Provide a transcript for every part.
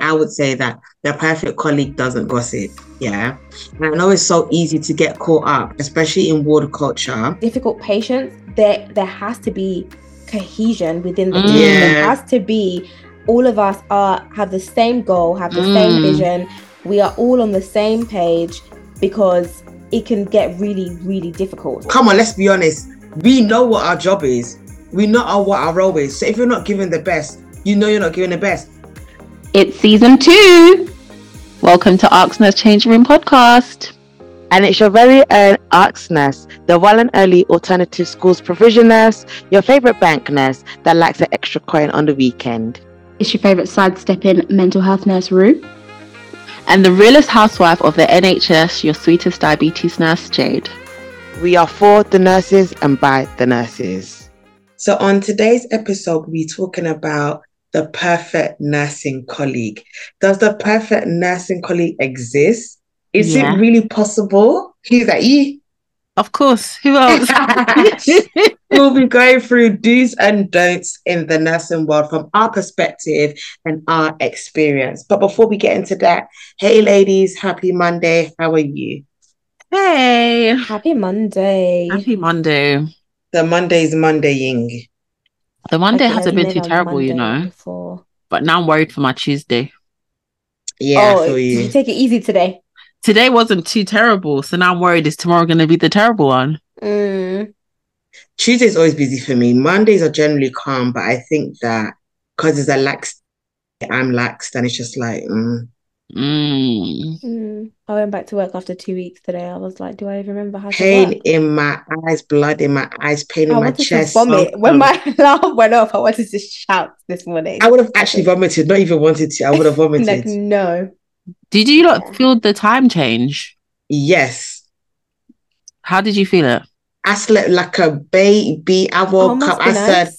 I would say that the perfect colleague doesn't gossip. Yeah. And I know it's so easy to get caught up, especially in ward culture. Difficult patients, there there has to be cohesion within the Mm. team. There has to be all of us are have the same goal, have the same Mm. vision. We are all on the same page because it can get really, really difficult. Come on, let's be honest. We know what our job is. We know what our role is. So if you're not giving the best, you know you're not giving the best. It's season two. Welcome to askNurse Change Room podcast. And it's your very own askNurse, the well and early alternative schools provision nurse, your favorite bank nurse that likes an extra coin on the weekend. It's your favourite sidestepping mental health nurse, Ru. And the realest housewife of the NHS, your sweetest diabetes nurse, Jade. We are for the nurses and by the nurses. So on today's episode, we're talking about the perfect nursing colleague. Does the perfect nursing colleague exist? Is Yeah. it really possible? Who's that? You? Of course. Who else? we'll be going through do's and don'ts in the nursing world from our perspective and our experience. But before we get into that, hey ladies, happy Monday. How are you? hey. Happy Monday. Happy Monday. The Monday's Mondaying. The Monday Okay, hasn't I've been too never terrible, you know. Before. But now I'm worried for my Tuesday. Yeah, oh, I feel did you. you take it easy today? Today wasn't too terrible, so now I'm worried is tomorrow going to be the terrible one? Mm. Tuesday's always busy for me. Mondays are generally calm, but I think that because it's a lax, I'm laxed, and it's just like, mm. Mm. Mm. I went back to work after two weeks today. I was like, do I even remember how to pain work? in my eyes, blood in my eyes, pain in my wanted to chest. vomit. so- when my alarm went off, I wanted to shout this morning. I would have actually vomited, not even wanted to. I would have vomited. like, no. Did you not feel the time change? yes. How did you feel it? I slept like a baby. I Oh, woke must up. be I said,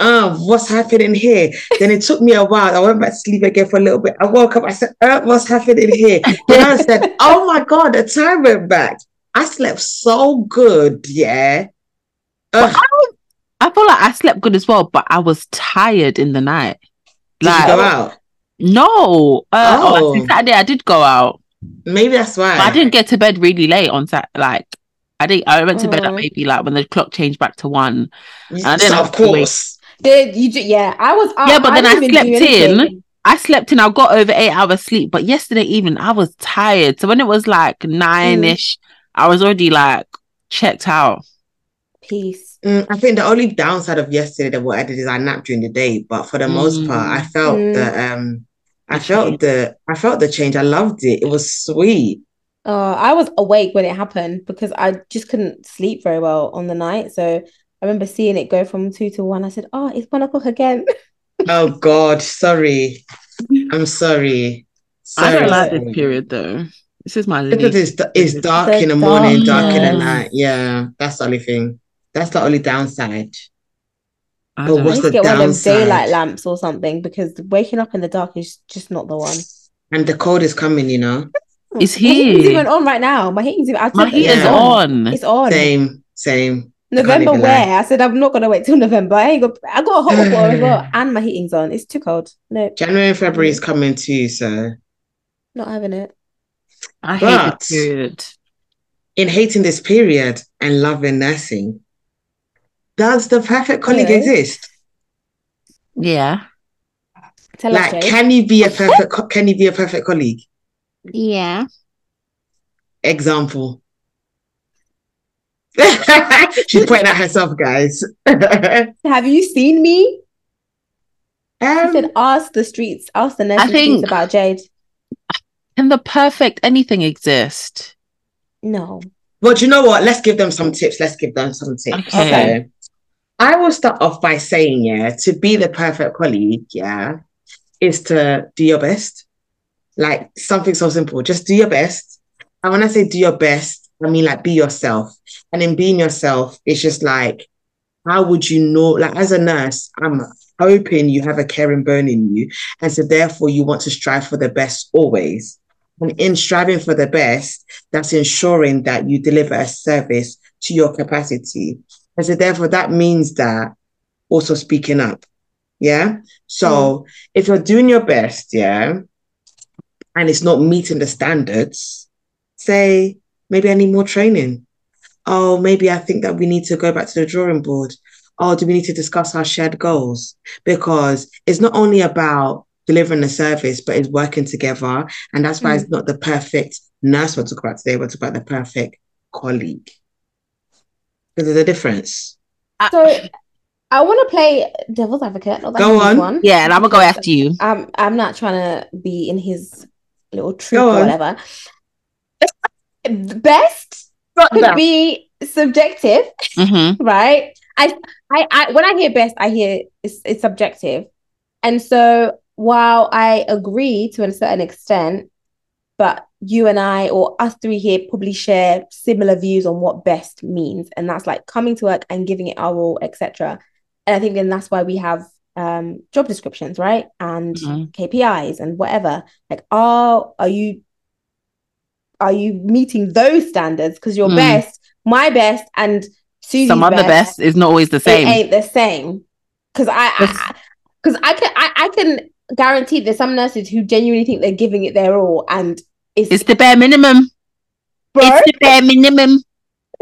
um, what's happening here? then it took me a while. I went back to sleep again for a little bit. I woke up. I said, uh, what's happening here? then I said, oh my God, the time went back. I slept so good. Yeah. But I, I feel like I slept good as well, but I was tired in the night. did you go out? No, uh, oh. Oh. Saturday I did go out. Maybe that's why. But I didn't get to bed really late on Sat. Like I didn't. I went to bed at Oh. maybe like when the clock changed back to one. I didn't So, have of course. Did you? Do, yeah, I was. Yeah, but then I didn't even do slept in. I slept in. I got over eight hours sleep, but yesterday evening I was tired. So when it was like nine ish, I was already like checked out. Peace. Mm, I think the only downside of yesterday that what I did is I napped during the day, but for the most part, I felt Mm. the um, I The felt change. the I felt the change. I loved it. It was sweet. Uh, I was awake when it happened because I just couldn't sleep very well on the night. So I remember seeing it go from two to one. I said, "Oh, it's one o'clock again." Oh God, sorry. I'm sorry. I don't like this period though. This is my Because it's, it's dark The in the morning, dark in the night. Yeah, that's the only thing. That's the only downside. I But don't I what's need know. to the get one of them daylight lamps or something because waking up in the dark is just not the one. And the cold is coming, you know. It's My heating's here. even on right now. My heating's even. I My said heat it's is Yeah. on. It's on. Same, same. November even lie. where? I said I'm not gonna wait till November. I ain't got. I got a hot water as well, and my heating's on. It's too cold. No, January and February is coming too, so not having it. I hate But- this period. in hating this period and loving nursing, does the perfect colleague Hello. exist? Yeah. Tell Like, Jade. can you be a perfect? co- Can you be a perfect colleague? Yeah. Example. She's pointing at herself, guys. Have you seen me? She Um, said, "Ask the streets. Ask the nursing think- about Jade." Can the perfect anything exist? No. well, do you know what? Let's give them some tips. Let's give them some tips. Okay. So, I will start off by saying, yeah, to be the perfect colleague, yeah, is to do your best. Like something so simple. Just do your best. And when I say do your best, I mean like be yourself. And in being yourself, it's just like, how would you know? Like as a nurse, I'm hoping you have a caring bone in you. And so therefore you want to strive for the best always. And in striving for the best, that's ensuring that you deliver a service to your capacity. And so therefore that means that also speaking up. Yeah. So hmm. if you're doing your best, yeah, and it's not meeting the standards, say maybe I need more training. Oh, maybe I think that we need to go back to the drawing board. Oh, do we need to discuss our shared goals? Because it's not only about delivering the service, but it's working together. And that's why it's mm. not the perfect nurse we'll talk about today, we'll talk about the perfect colleague. Because there's a difference. Uh, so I want to play devil's advocate. Not that Go on. One. Yeah, and I'm gonna go after you. I'm I'm not trying to be in his little troop or whatever. Best could be subjective, hmm right? I, I I when I hear best, I hear it's, it's subjective, and so while I agree to a certain extent, but you and I or us three here probably share similar views on what best means, and that's like coming to work and giving it our all, etc. And I think then that's why we have um job descriptions, right? And Mhm. KPIs and whatever. Like, are are you are you meeting those standards? Because your Mm. best, my best, and Susie's Some other best is not always the it same. ain't the same. Because I, because I, can, I, I can guarantee there's some nurses who genuinely think they're giving it their all, and it's, It's the bare minimum. bro. It's the bare minimum.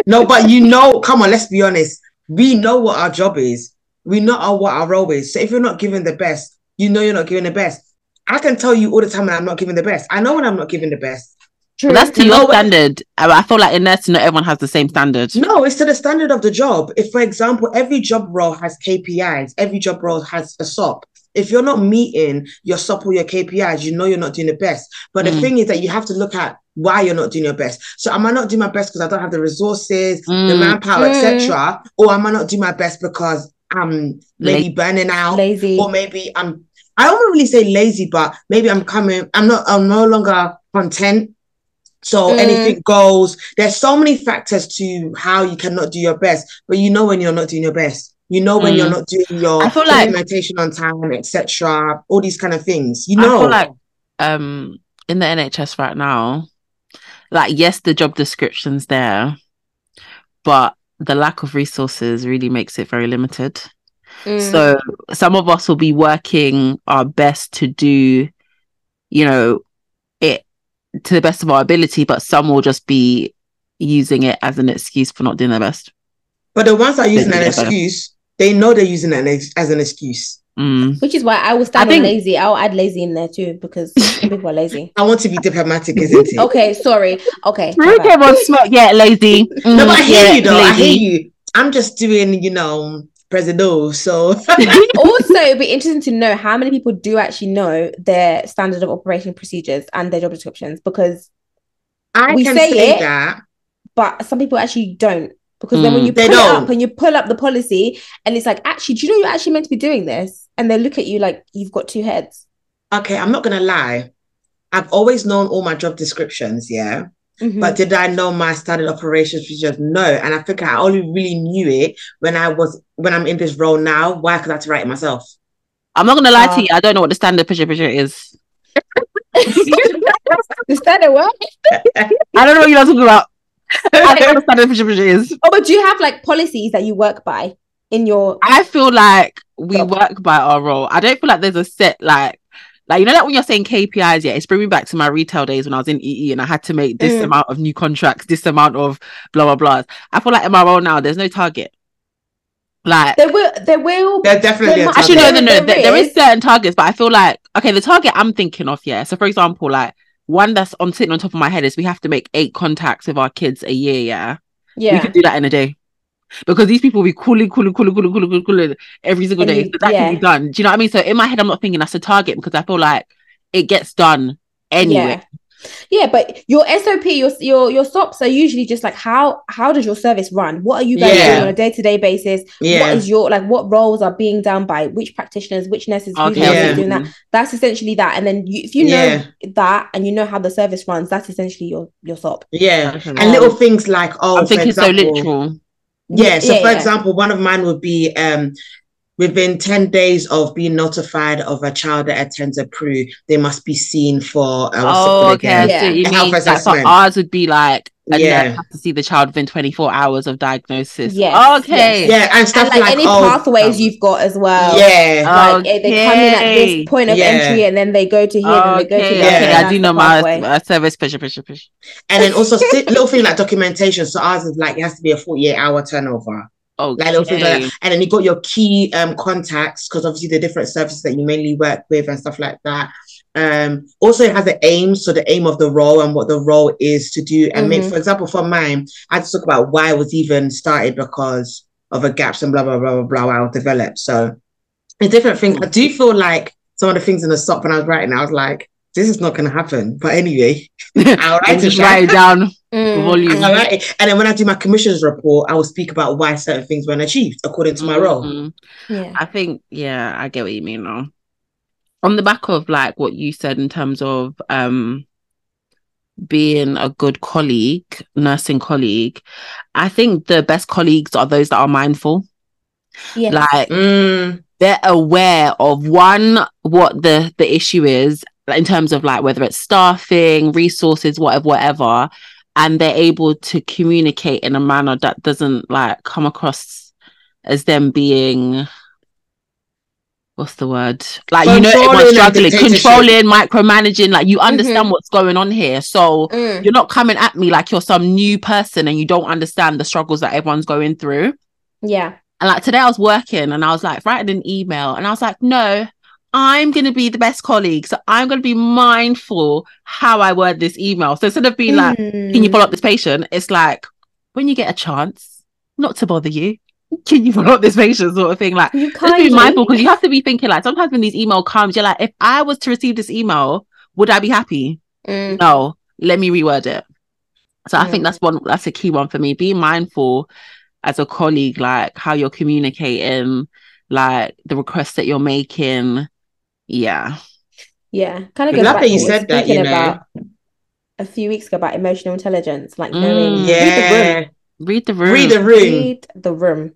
No, but you know, come on, let's be honest. We know what our job is. We know our, what our role is. So if you're not giving the best, you know you're not giving the best. I can tell you all the time when I'm not giving the best. I know when I'm not giving the best. True. But that's to You your what- standard. I I feel like in nursing, not everyone has the same standard. No, it's to the standard of the job. If, for example, every job role has KPIs, every job role has a SOP. If you're not meeting your SOP or your KPIs, you know you're not doing the best. But the Mm. thing is that you have to look at why you're not doing your best. So am I not doing my best because I don't have the resources, the Mm. manpower, Mm. etc., or am I not doing my best because I'm maybe burning out, lazy. or maybe I'm I don't really say lazy, but maybe I'm coming, I'm not I'm no longer content. So Mm. anything goes. There's so many factors to how you cannot do your best, but you know when you're not doing your best. You know when Mm. you're not doing your I feel like- documentation on time, etc. All these kind of things. You I know. feel like um in the NHS right now, like yes, the job description's there, but the lack of resources really makes it very limited. Mm. So some of us will be working our best to do, you know, it to the best of our ability, but some will just be using it as an excuse for not doing their best. but the ones that are using an Yeah, but- excuse, they know they're using it as- as an excuse. Mm. Which is why I will stand I on think- lazy. I'll add lazy in there too because people are lazy. I want to be diplomatic, isn't it? Okay, sorry. Okay. my Really bad. came smoke, yeah, lazy. No, but I Mm, hear yeah, you though. I hear you. I'm just doing, you know, president. So also, it'd be interesting to know how many people do actually know their standard of operation procedures and their job descriptions because, I We can say say, it. that. but some people actually don't. Because then when Mm. you They pull it up and you pull up the policy and it's like, actually, do you know you're actually meant to be doing this? And they look at you like you've got two heads. Okay, I'm not gonna lie. I've always known all my job descriptions, yeah. Mhm. But did I know my standard operations procedures? No. And I think I only really knew it when I was when I'm in this role now. Why? Because I had to write it myself. I'm not gonna lie Uh, to you, I don't know what the standard picture picture is. the standard what? I don't know what you're talking about. I don't know what the standard picture picture is. Oh, but do you have like policies that you work by in your I feel like we Job. work by our role. I don't feel like there's a set like like you know that when you're saying KPIs, yeah, it's bringing me back to my retail days when I was in EE and I had to make this Mm. amount of new contracts, this amount of blah blah blah. I feel like in my role now, there's no target. Like there will there will They're definitely There a actually no no no There- there, there there is is. certain targets, but I feel like okay, the target I'm thinking of, yeah. So for example, like one that's on sitting on top of my head is we have to make eight contacts with our kids a year, yeah. yeah. We yeah. could do that in a day. Because these people will be calling, calling, calling, calling, calling, calling, every single day. so that can be done. Do you know what I mean? So in my head, I'm not thinking that's a target because I feel like it gets done anyway. Yeah. yeah, but your SOP, your your your SOPs are usually just like how how does your service run? What are you guys Yeah. doing on a day to day basis? What Yeah. is your like what roles are being done by which practitioners, which nurses, who's Okay. Yeah. doing that? That's essentially that. And then you, if you know Yeah. that and you know how the service runs, that's essentially your your SOP. Yeah. And little things like, oh, I'm thinking so literal. Yeah. So Yeah, for yeah. example, one of mine would be um within 10 days of being notified of a child that attends a PRU, they must be seen for uh, Oh, okay. again? Yeah. So you A mean health so assessment. ours would be like a Yeah. nurse has to see the child within 24 hours of diagnosis. Yes, Okay. Yeah, and stuff and like, any oh, pathways you've got as well. Yeah. Like eh, they come in at this point of Yeah. entry and then they go to here and they go to Okay, there. Yeah. okay, I do know the my uh, service pressure, pressure, pressure. And then also si- little thing like documentation. So ours is like it has to be a 48 hour turnover. Okay. Like little things like that. And then you got your key um contacts because obviously the different services that you mainly work with and stuff like that. Um also it has an aim, so the aim of the role and what the role is to do and make Mhm. for example for mine, I had to talk about why it was even started because of a gaps and blah blah blah blah blah was developed. So it's different things. I do feel like some of the things in the SOP when I was writing, I was like, this is not gonna happen. But anyway, I'll write it just down. write it down. Mm. Volume. All right. And then when I do my commissions report, I will speak about why certain things weren't achieved according to my role. Mhm. Yeah. I think, yeah, I get what you mean now. On the back of like what you said in terms of um being a good colleague, nursing colleague, I think the best colleagues are those that are mindful. Yeah. Like Mm, they're aware of one what the the issue is in terms of like whether it's staffing resources whatever whatever and they're able to communicate in a manner that doesn't like come across as them being what's the word like you know everyone's struggling controlling micromanaging like you understand Mhm. what's going on here so Mm. you're not coming at me like you're some new person and you don't understand the struggles that everyone's going through Yeah. and like today I was working and I was like writing an email and I was like, no, I'm going to be the best colleague. So I'm going to be mindful how I word this email. So instead of being like, can you Mm. follow up this patient? It's like, when you get a chance, not to bother you, can you follow up this patient sort of thing? Like, You just be mindful because you have to be thinking like sometimes when these email comes, you're like, if I was to receive this email, would I be happy? Mm. no let me reword it so i think Mm. that's one that's a key one for me Be mindful as a colleague like how you're communicating like the requests that you're making yeah Yeah. Kind of I goes love that you what we were said that, you know. about a few weeks ago about emotional intelligence, like Mm. knowing yeah. read the room Read the room. room. Read the room.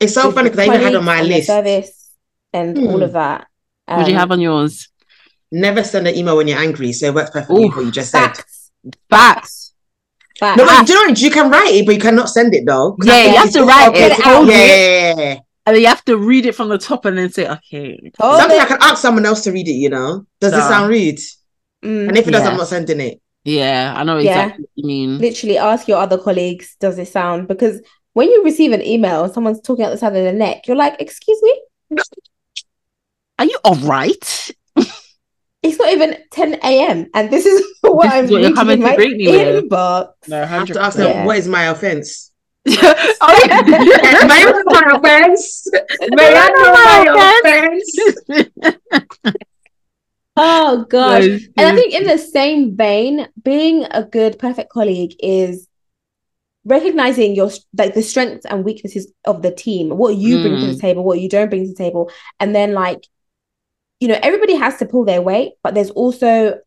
It's so with funny because I even had on my list. service and all Hmm. of that. what do you Um, have on yours Never send an email when you're angry. So it works perfectly Ooh. with what you just said. facts? facts Facts. No, but do you know you can write it, but you cannot send it though. Yeah, think you have to write okay it. to- Hold Yeah, it. yeah, yeah. And then you have to read it from the top and then say okay Hold Something I can ask someone else to read it. You know, does it sound rude? Mm. And if it does, I'm not sending it. yeah i know Yeah. exactly what you mean literally ask your other colleagues, does it sound? Because when you receive an email and someone's talking out the side of the neck, you're like, excuse me? are you all right It's not even 10 a.m. And this is what This I'm is what you're reading coming in to my greet me with. inbox. no I have to 100 ask them, Yeah. what is my offense? oh, yeah. May I know my offense? May I know my offense? Oh gosh. And I think in the same vein, being a good, perfect colleague is recognizing your like the strengths and weaknesses of the team, what you bring to the Mm. table, what you don't bring to the table, and then like, you know, everybody has to pull their weight, but there's also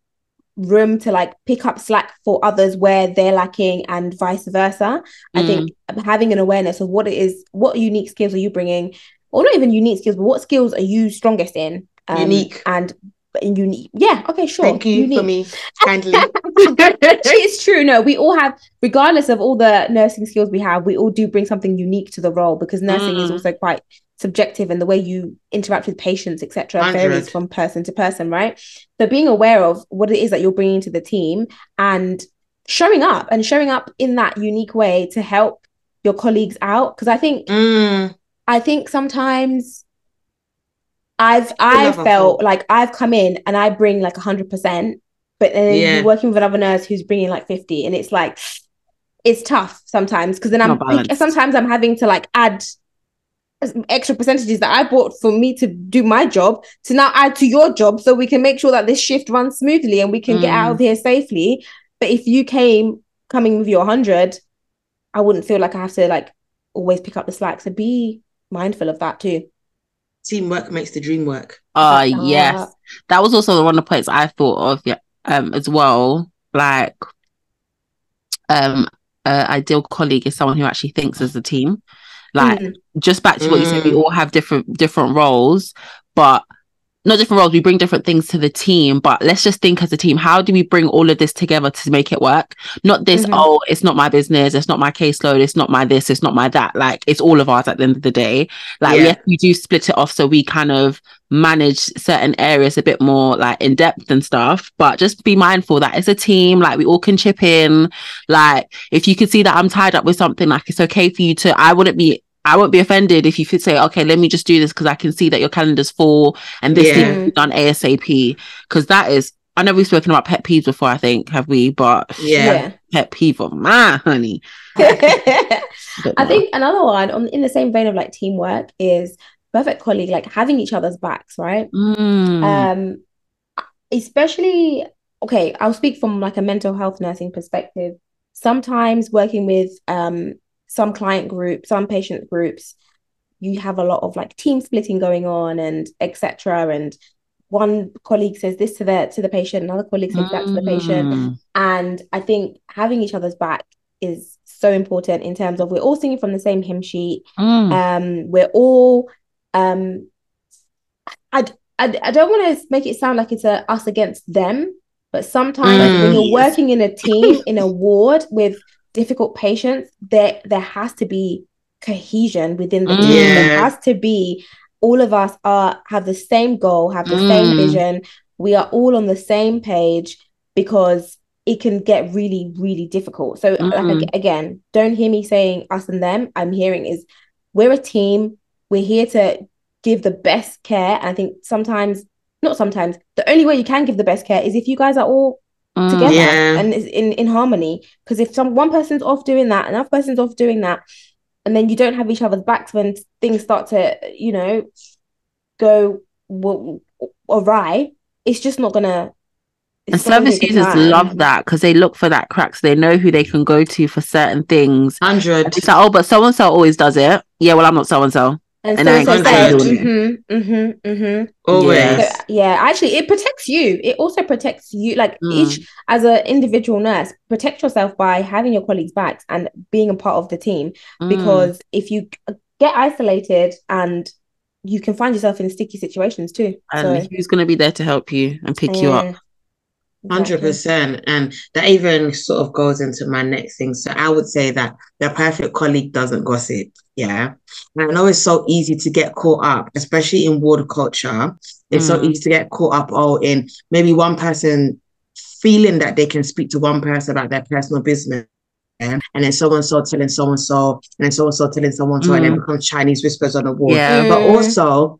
room to like pick up slack for others where they're lacking and vice versa. I think having an awareness of what it is, what unique skills are you bringing, or not even unique skills, but what skills are you strongest in? Um, Unique. and unique. Yeah, okay, sure. Thank you unique. for me, kindly. It's true. No, we all have, regardless of all the nursing skills we have, we all do bring something unique to the role because nursing is Mm. also quite subjective and the way you interact with patients, etc., varies from person to person, right? So being aware of what it is that you're bringing to the team and showing up and showing up in that unique way to help your colleagues out. Because I think Mm, I think sometimes I've I've felt like I've come in and I bring like hundred percent, but then Yeah. you're working with another nurse who's bringing like fifty, and it's like it's tough sometimes because then I'm sometimes I'm having to like add extra percentages that I bought for me to do my job to now add to your job so we can make sure that this shift runs smoothly and we can get out of here safely. But if you came coming with your hundred, I wouldn't feel like I have to like always pick up the slack. So be mindful of that too. teamwork makes the dream work. Uh Like yes. that. That was also one of the points I thought of yeah, um as well. Like um a ideal colleague is someone who actually thinks as a team. Like Mm. just back to what you said, we Mm. all have different different roles, but not different roles. We bring different things to the team, but let's just think as a team. How do we bring all of this together to make it work? Not this. Mhm. Oh, it's not my business. It's not my caseload. It's not my this. It's not my that. Like it's all of ours at the end of the day. Like Yeah. yes, we do split it off so we kind of manage certain areas a bit more like in depth and stuff. But just be mindful that it's a team. Like we all can chip in. Like if you can see that I'm tied up with something, like it's okay for you to. I wouldn't be. I won't be offended if you could say, okay, let me just do this because I can see that your calendar's full and this Yeah. needs done ASAP. Because that is, I know we've spoken about pet peeves before, I think, have we? But Yeah. pet peeve of my honey. Yeah. I think another one on in the same vein of like teamwork is perfect colleague, like having each other's backs, right? Mm. Um, especially okay, I'll speak from like a mental health nursing perspective. Sometimes working with um some client groups, some patient groups, you have a lot of like team splitting going on and etc. And one colleague says this to the to the patient, another colleague says that to the patient. Mm. And I think having each other's back is so important in terms of we're all singing from the same hymn sheet. Mm. Um, we're all um I, I, I don't want to make it sound like it's a us against them, but sometimes when Mm. you're working in a team in a ward with difficult patients, there there has to be cohesion within the team. There has to be all of us are have the same goal, have the same Mm. vision. We are all on the same page because it can get really, really difficult. So, Mm. ag- again, don't hear me saying us and them. I'm hearing is we're a team. We're here to give the best care. And I think sometimes, not sometimes, the only way you can give the best care is if you guys are all Mm. together Yeah. and in in harmony. Because if some one person's off doing that, another person's off doing that, and then you don't have each other's backs when things start to, you know, go w- awry, it's just not gonna. And it's not gonna service be a good users time. love that because they look for that cracks. They know who they can go to for certain things. Hundred. It's like, oh, but so and so always does it. Yeah, well, I'm not so and so. And And so I and so said, mm-hmm, mm-hmm, mm-hmm. Always. Yeah. So, yeah, actually, it protects you. It also protects you. Like Mm. each, as an individual nurse, protect yourself by having your colleagues' backs and being a part of the team. Mm. Because if you get isolated and you can find yourself in sticky situations too. and So, who's going to be there to help you and pick you up? Hundred percent, and that even sort of goes into my next thing. So I would say that the perfect colleague doesn't gossip. Yeah, and I know it's so easy to get caught up, especially in ward culture. It's so Mm. easy to get caught up oh in maybe one person feeling that they can speak to one person about their personal business. And then so and so telling so and so, and then so and so telling someone so, and then Mm. becomes Chinese whispers on the wall. Yeah. But Mm. also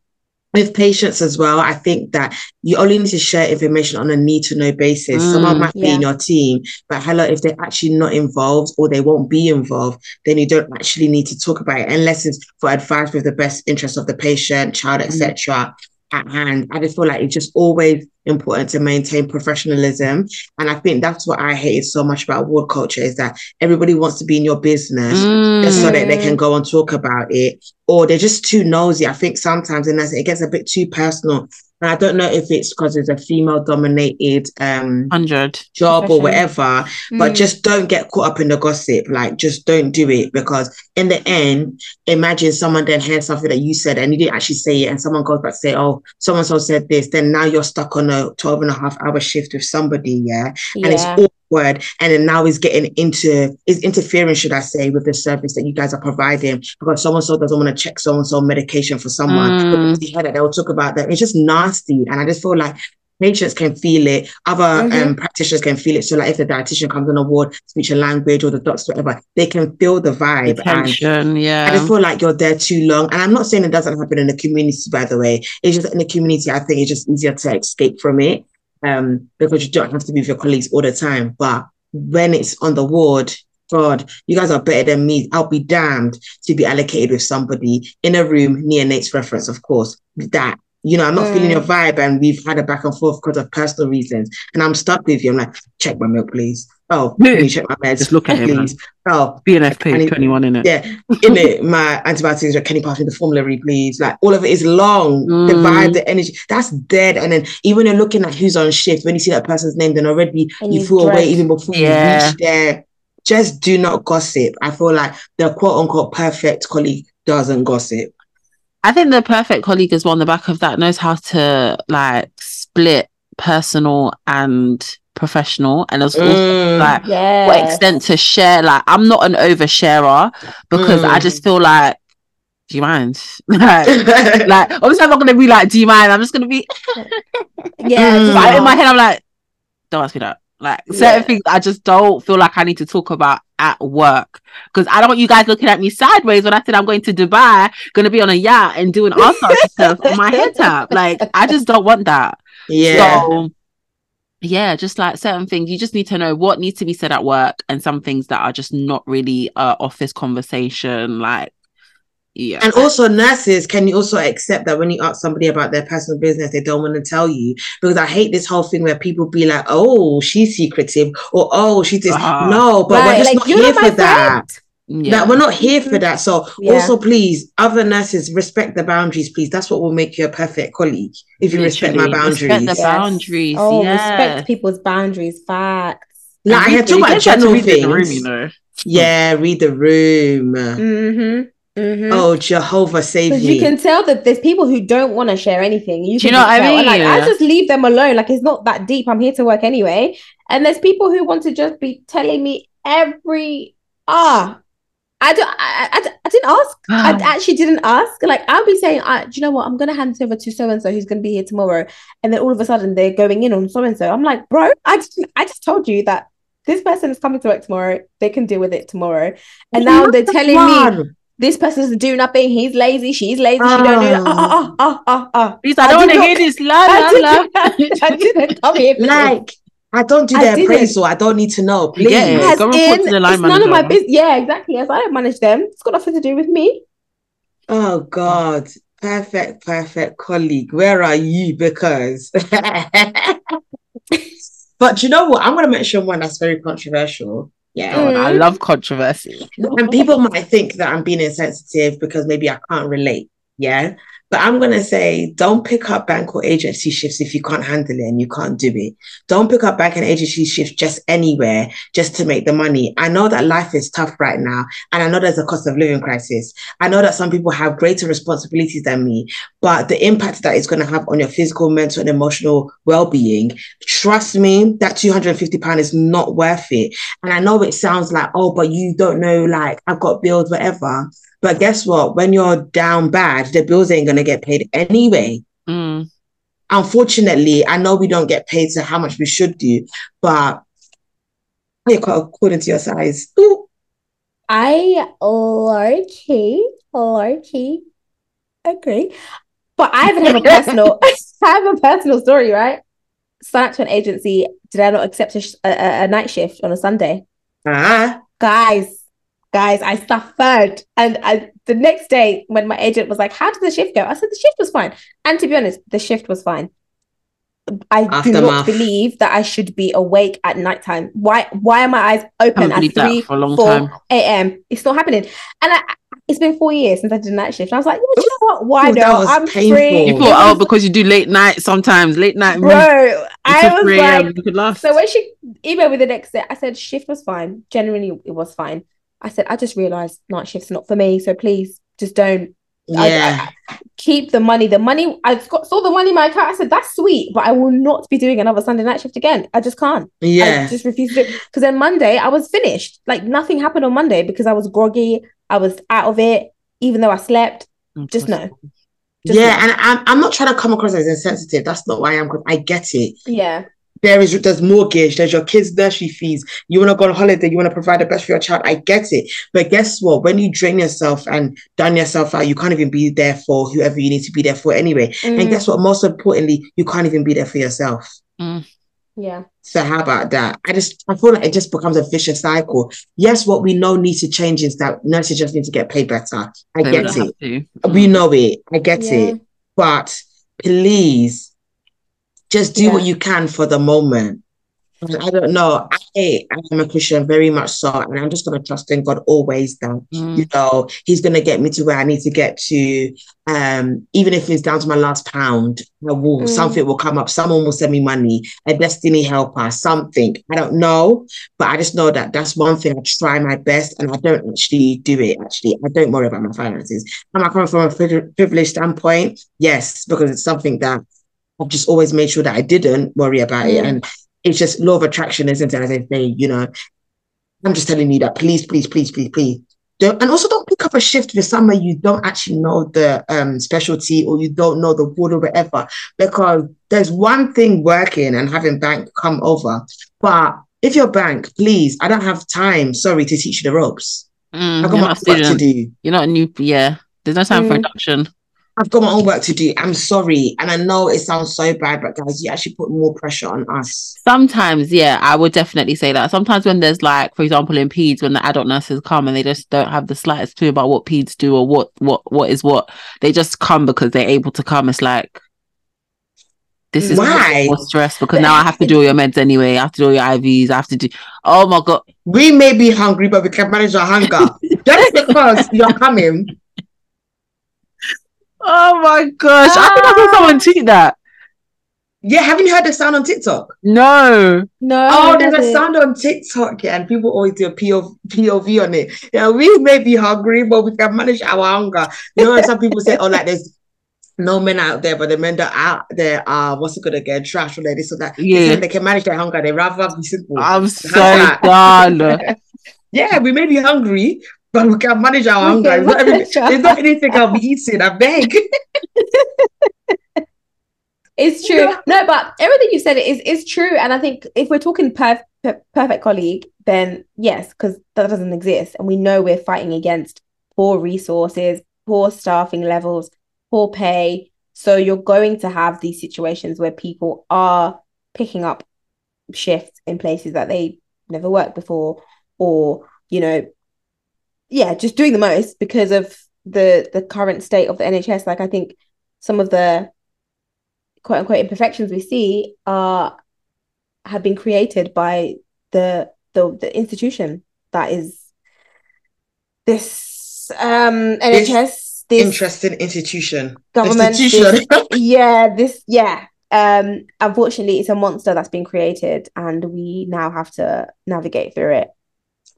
with patients as well, I think that you only need to share information on a need to know basis. Someone Mm. might be in your team, but hello, if they're actually not involved or they won't be involved, then you don't actually need to talk about it unless it's for advice with the best interest of the patient, child, Mm. etc. at hand. I just feel like it's just always important to maintain professionalism. And I think that's what I hated so much about ward culture is that everybody wants to be in your business just so that they can Mm. go and talk about it, or they're just too nosy. I think sometimes and that it gets a bit too personal. And I don't know if it's because it's a female dominated um 100. job or whatever, but Mm. just don't get caught up in the gossip. Like just don't do it because in the end, imagine someone then hears something that you said and you didn't actually say it, and someone goes back to say, Oh, someone so said this, then now you're stuck on a 12 and a half hour shift with somebody, yeah and it's yeah. Awkward and then now is getting into is interfering should i say with the service that you guys are providing because someone so doesn't want to check so and so medication for someone Mm. you heard that they'll talk about that it's just nasty and i just feel like patients can feel it other Mhm. um practitioners can feel it so like if the dietitian comes on a ward speech and language or the doctor whatever they can feel the vibe and tension, I just feel like you're there too long. And I'm not saying it doesn't happen in the community, by the way. It's just in the community, I think it's just easier to escape from it um, because you don't have to be with your colleagues all the time. But when it's on the ward, God, you guys are better than me. I'll be damned to be allocated with somebody in a room, near Nate's reference, of course, that. You know, I'm not feeling Mm. your vibe, and we've had a back and forth because of personal reasons. And I'm stuck with you. I'm like, check my milk, please. Oh, can you check my meds? Just look at him, man. Oh, BNFP I need- 21 in it. yeah, in it, my antibiotics, can you pass me the formulary, please? Like all of it is long. The Mm. vibe, the energy, that's dead. And then even you're looking at who's on shift, when you see that person's name, then already And you you feel away even before Yeah. you reach there. Just do not gossip. I feel like the quote unquote perfect colleague doesn't gossip. I think the perfect colleague is one on the back of that knows how to like split personal and professional and as also Mm. like Yeah. what extent to share. Like I'm not an oversharer because I Mm. just feel like, do you mind? like, like obviously I'm not gonna be like, do you mind? I'm just gonna be Yeah. Mm. just but in my head, I'm like, don't ask me that. Like certain Yeah. things I just don't feel like I need to talk about at work. Because I don't want you guys looking at me sideways when I said I'm going to Dubai, gonna be on a yacht and doing all sorts of stuff on my head tap. Like I just don't want that. yeah. So yeah, just like certain things, you just need to know what needs to be said at work and some things that are just not really uh office conversation. Like yeah. And also, nurses, can you also accept that when you ask somebody about their personal business, they don't want to tell you? Because I hate this whole thing where people be like, "Oh, she's secretive," or "Oh, she's this." Uh-huh. No, but we're just like, not here not for my that. Friend. yeah. That we're not here for that. So Yeah. also, please, other nurses, respect the boundaries, please. That's what will make you a perfect colleague if you respect my boundaries. respect the Yes. boundaries. Oh, yeah. respect people's boundaries. Facts. Like I had talk You about just to general read things. the room, you know. Yeah, read the room. Mm-hmm. Mm-hmm. Oh, Jehovah save Because me. you can tell that there's people who don't want to share anything. You Do you know just what I tell. And, Like, mean? I just leave them alone. Like it's not that deep. I'm here to work anyway. And there's people who want to just be telling me every ah. I don't. I, I, I didn't ask. I actually didn't ask. Like I'll be saying, uh, do you know what? I'm gonna hand it over to so and so who's gonna be here tomorrow, and then all of a sudden they're going in on so and so. I'm like, bro, I just, I just told you that this person is coming to work tomorrow. They can deal with it tomorrow, and now they're telling me this person's doing nothing. He's lazy. She's lazy. She don't do. Ah, ah, ah, ah, ah. Please, I I don't want to hear this. La, la, la. I didn't come here. Like, I don't do I their didn't. appraisal. I don't need to know. You get Please. it. As Go in, to the line it's none of my business. Yeah, exactly. As I don't manage them, it's got nothing to do with me. Oh God. Perfect, perfect colleague. Where are you? Because but you know what? I'm gonna mention one that's very controversial. Yeah. God, I Mm. love controversy. And people might think that I'm being insensitive because maybe I can't relate. Yeah. But I'm going to say don't pick up bank or agency shifts if you can't handle it and you can't do it. Don't pick up bank and agency shifts just anywhere just to make the money. I know that life is tough right now. And I know there's a cost of living crisis. I know that some people have greater responsibilities than me, but the impact that it's going to have on your physical, mental, and emotional well being, trust me, that £250 is not worth it. And I know it sounds like, oh, but you don't know, like, I've got bills, whatever. But guess what? When you're down bad, the bills ain't going to get paid anyway. Mm. Unfortunately, I know we don't get paid to how much we should do, but according to your size. Ooh. I low key, low key agree. But I even have a personal, I have a personal story, right? Sign up to an agency. Did I not accept a, sh- a, a- a night shift on a Sunday? Ah, Guys, guys, I suffered. And I, the next day, when my agent was like, How did the shift go? I said, The shift was fine. And to be honest, the shift was fine. I do not believe that I should be awake at nighttime. Why why are my eyes open at 3, for a long 4 a.m.? It's not happening. And I, it's been four years since I did a night shift. I was like, yeah, you know what? Why Ooh, not? I'm painful. free. You thought, oh, because you do late night sometimes, late night. bro, I was 3 like, you could last. so when she emailed me the next day, I said shift was fine. Generally, it was fine. I said I just realized night shift's not for me. So please, just don't I- yeah. keep the money. The money I got saw the money in my account. I said that's sweet, but I will not be doing another Sunday night shift again. I just can't. I yeah. just refuse to do it. Because then Monday I was finished. Like nothing happened on Monday because I was groggy. I was out of it, even though I slept. Just no. Just yeah, no. and I'm, I'm not trying to come across as insensitive. That's not why I am. I get it. Yeah. There is there's mortgage, there's your kids' nursery fees. You want to go on holiday, you want to provide the best for your child. I get it, but guess what? When you drain yourself and done yourself out, you can't even be there for whoever you need to be there for anyway. And Mm, guess what? Most importantly, you can't even be there for yourself. yeah. So how about that? I just I feel like it just becomes a vicious cycle. Yes, what we know needs to change is that nurses just need to get paid better. I They get it. have. We know it. I get Yeah. it. But please just do what you can for the moment. I don't know. I I am a Christian, very much so, and I'm just gonna trust in God always that Mm. you know He's gonna get me to where I need to get to. Um, even if it's down to my last pound, I will Mm. something will come up. Someone will send me money, a destiny helper, something. I don't know, but I just know that that's one thing I try my best, and I don't actually do it. Actually, I don't worry about my finances. Am I coming from a privileged standpoint? Yes, because it's something that I've just always made sure that I didn't worry about it. And it's just law of attraction, isn't it? As I say, you know, I'm just telling you that please, please, please, please, please. Don't, and also don't pick up a shift with somewhere you don't actually know the um specialty or you don't know the ward or whatever. Because there's one thing working and having bank come over. But if you're bank, please, I don't have time, sorry, to teach you the ropes. Mm, I've got my work to do. You're not a new. Yeah, there's no time for Mm. induction. I've got my own work to do. I'm sorry. And I know it sounds so bad, but guys, you actually put more pressure on us. Sometimes, yeah, I would definitely say that. Sometimes when there's like, for example, in peds, when the adult nurses come and they just don't have the slightest clue about what peds do or what what what is what, they just come because they're able to come. It's like this is Why? more stress because now I have to do all your meds anyway. I have to do all your IVs. I have to do. Oh my god! We may be hungry, but we can manage our hunger. Just because you're coming. Oh my gosh! I think I saw Ah. someone tweet that. Yeah, haven't you heard the sound on TikTok? No. No. Oh, there's a doesn't. sound on TikTok, yeah, and people always do a POV, POV on it. Yeah, we may be hungry, but we can manage our hunger. You know, some people say, oh, like there's no men out there, but the men that are out there are what's it gonna get trash or like this or that. Yeah. say They can manage their hunger. They rather be simple. I'm so that? done. yeah, we may be hungry, but we can manage our We hunger. It's not, everything, our it's not anything I'll be eating. I beg. It's true. No, but everything you said is is true, and I think if we're talking perf- per- perfect colleague, then yes, because that doesn't exist, and we know we're fighting against poor resources, poor staffing levels, poor pay. So you're going to have these situations where people are picking up shifts in places that they never worked before, or you know, yeah, just doing the most because of the the current state of the NHS. Like I think some of the quote unquote imperfections we see are have been created by the the, the institution that is this um NHS this Interesting institution. government Institution. this- yeah this yeah um unfortunately it's a monster that's been created and we now have to navigate through it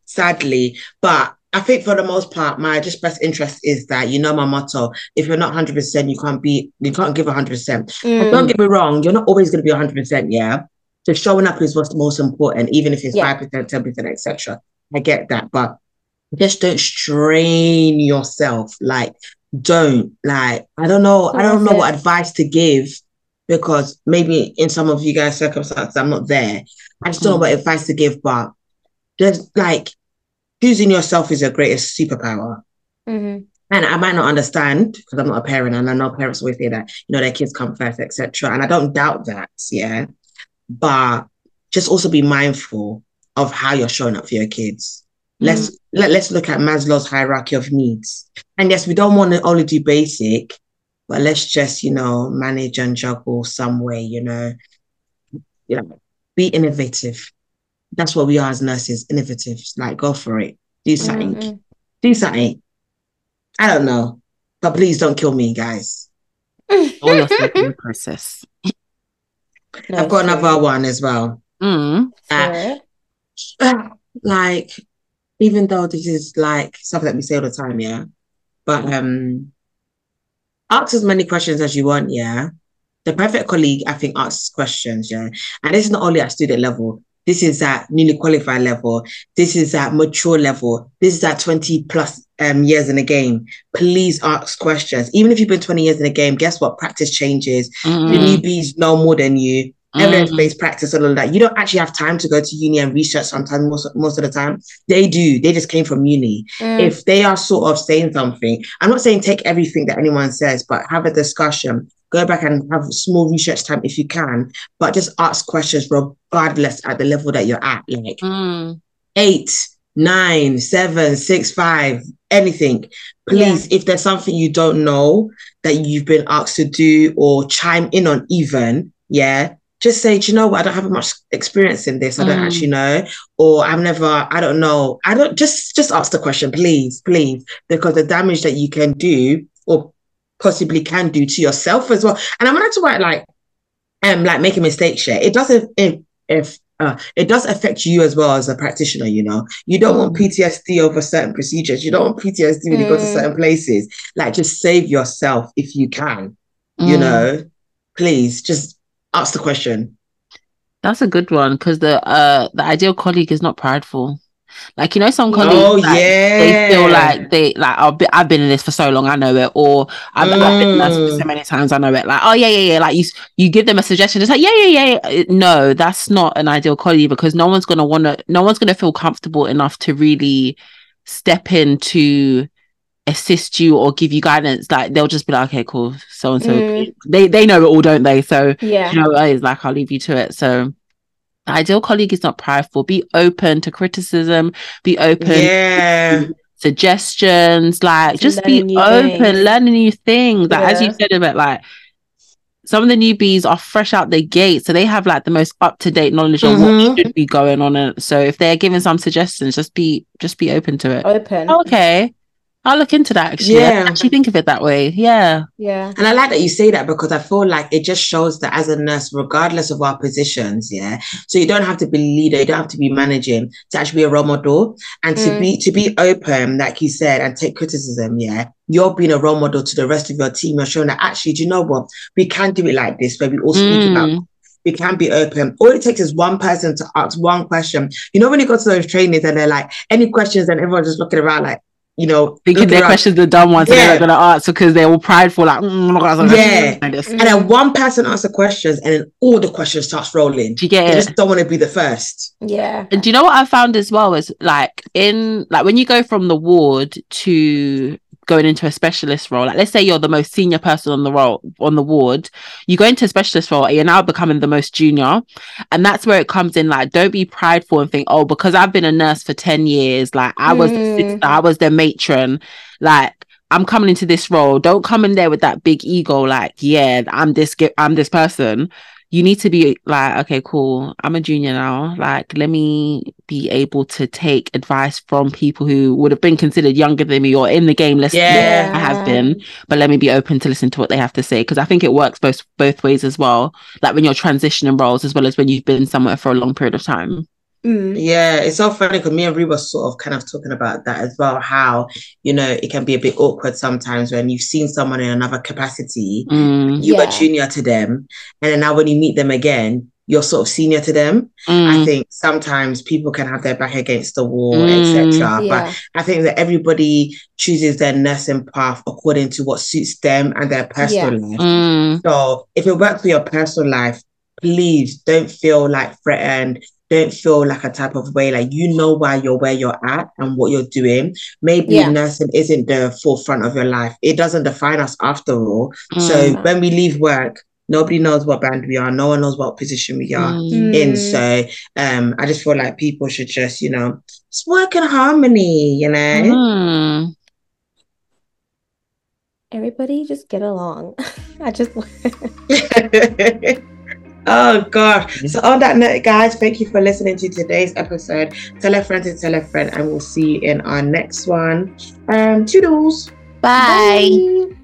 sadly. But I think for the most part, my just best interest is that you know my motto: if you're not hundred percent, you can't be, you can't give hundred percent. Mm. Don't get me wrong, you're not always going to be hundred percent. Yeah, so showing up is what's most important, even if it's five percent, ten percent, etc. I get that, but just don't strain yourself. Like, don't like. I don't know. I don't know That's what advice to give because maybe in some of you guys' circumstances, I'm not there. I just don't know what advice to give, but just like choosing yourself is your greatest superpower. Mhm. And I might not understand because I'm not a parent, and I know parents always say that you know their kids come first, etc. And I don't doubt that, yeah. But just also be mindful of how you're showing up for your kids. Let's let, let's look at Maslow's hierarchy of needs. And yes, we don't want to only do basic, but let's just you know manage and juggle some way. You know, you know, be innovative. That's what we are as nurses, innovative. Like go for it, do something Mhm. do something. I don't know, but please don't kill me, guys. All your the process. No, I've got it's another true. one as well. Mm. Uh, Sure. like, even though this is like stuff that we say all the time, yeah. But um, ask as many questions as you want, yeah. The perfect colleague, I think, asks questions, yeah. And this is not only at student level. This is at newly qualified level. This is at mature level. This is at 20 plus um, years in the game. Please ask questions. Even if you've been 20 years in the game, guess what? Practice changes. The Mm. newbies know more than you. Mm. Evidence-based practice and all of that. You don't actually have time to go to uni and research sometimes most, most of the time. They do. They just came from uni. Mm. If they are sort of saying something, I'm not saying take everything that anyone says, but have a discussion. Go back and have small research time if you can, but just ask questions regardless at the level that you're at. Like Mm. eight, nine, seven, six, five, anything. Please, if there's something you don't know that you've been asked to do or chime in on, even, yeah, just say, do you know what? I don't have much experience in this. I don't Mm. actually know, or I've never. I don't know. I don't. Just just ask the question, please, please, because the damage that you can do or possibly can do to yourself as well. And I'm going to write like, um, like making mistakes. Yeah, it doesn't. If if uh, it does affect you as well as a practitioner. You know, you don't want PTSD over certain procedures. You don't want PTSD when you go to Mm. certain places. Like, just save yourself if you can. You Mm. know, please just ask the question. That's a good one because the uh the ideal colleague is not prideful. Like you know, some colleagues Oh like, yeah, they feel like they like I've been, I've been in this for so long, I know it, or I've, I've been in this for so Mm. many times, I know it. Like oh yeah, yeah, yeah. Like you you give them a suggestion, it's like yeah, yeah, yeah. No, that's not an ideal colleague because no one's gonna want to, no one's gonna feel comfortable enough to really step in to assist you or give you guidance. Like they'll just be like, okay, cool, so and so. Mm. They they know it all, don't they? So Yeah. you know, it's like I'll leave you to it. So ideal colleague is not prideful. Be open to criticism. Be open yeah, to suggestions. Like To just be open, things. learn new things. Like as you said about like some of the newbies are fresh out the gate, so they have like the most up to date knowledge of Mhm. what should be going on. And so if they're giving some suggestions, just be just be open to it. Open. Okay, I'll look into that. Actually, I Yeah. didn't actually think of it that way. Yeah. Yeah. and I like that you say that because I feel like it just shows that as a nurse, regardless of our positions, yeah. So you don't have to be leader, you don't have to be managing to actually be a role model and to Mm. be to be open, like you said, and take criticism. Yeah, you're being a role model to the rest of your team. You're showing that actually, do you know what? We can do it like this, where we all speak about Mm. we can be open. All it takes is one person to ask one question. You know, when you go to those trainings and they're like, any questions, and everyone's just looking around like, you know, Thinking looking their questions are dumb ones and they're not gonna answer because they're all prideful, like mm, I'm not gonna answer that Yeah. question like this. And then one person asks the questions, and then all the questions starts rolling. Do you get They it? just don't want to be the first. Yeah. And do you know what I found as well is like in like when you go from the ward to going into a specialist role, like let's say you're the most senior person on the role on the ward, you go into a specialist role, you're now becoming the most junior. And that's where it comes in. Like, don't be prideful and think, oh, because I've been a nurse for 10 years, like I was Mm. sister, I was the matron, like I'm coming into this role. Don't come in there with that big ego, like, yeah, I'm this I'm this person you need to be like, okay, cool. I'm a junior now. Like, let me be able to take advice from people who would have been considered younger than me or in the game less than Yeah. I have been. But let me be open to listen to what they have to say because I think it works both both ways as well. Like when you're transitioning roles as well as when you've been somewhere for a long period of time. Mm. Yeah, it's so funny because me and were sort of kind of talking about that as well. How you know it can be a bit awkward sometimes when you've seen someone in another capacity, Mm, you Yeah. are junior to them, and then now when you meet them again, you're sort of senior to them. I mm, think sometimes people can have their back against the wall, Mm. etc. Yeah. But I think that everybody chooses their nursing path according to what suits them and their personal life. mm, So if it works for your personal life, please don't feel like threatened. Don't feel like a type of way. Like you know why you're where you're at and what you're doing. Maybe Yeah. nursing isn't the forefront of your life. It doesn't define us after all. So mm, when we leave work, nobody knows what band we are. No one knows what position we are mm. in. Mm. So um, I just feel like people should just, you know, just work in harmony, you know? Mm. Everybody just get along. I just oh gosh. So on that note, guys, thank you for listening to today's episode. Tell a friend to tell a friend, and we'll see you in our next one. Um, toodles. Bye. Bye.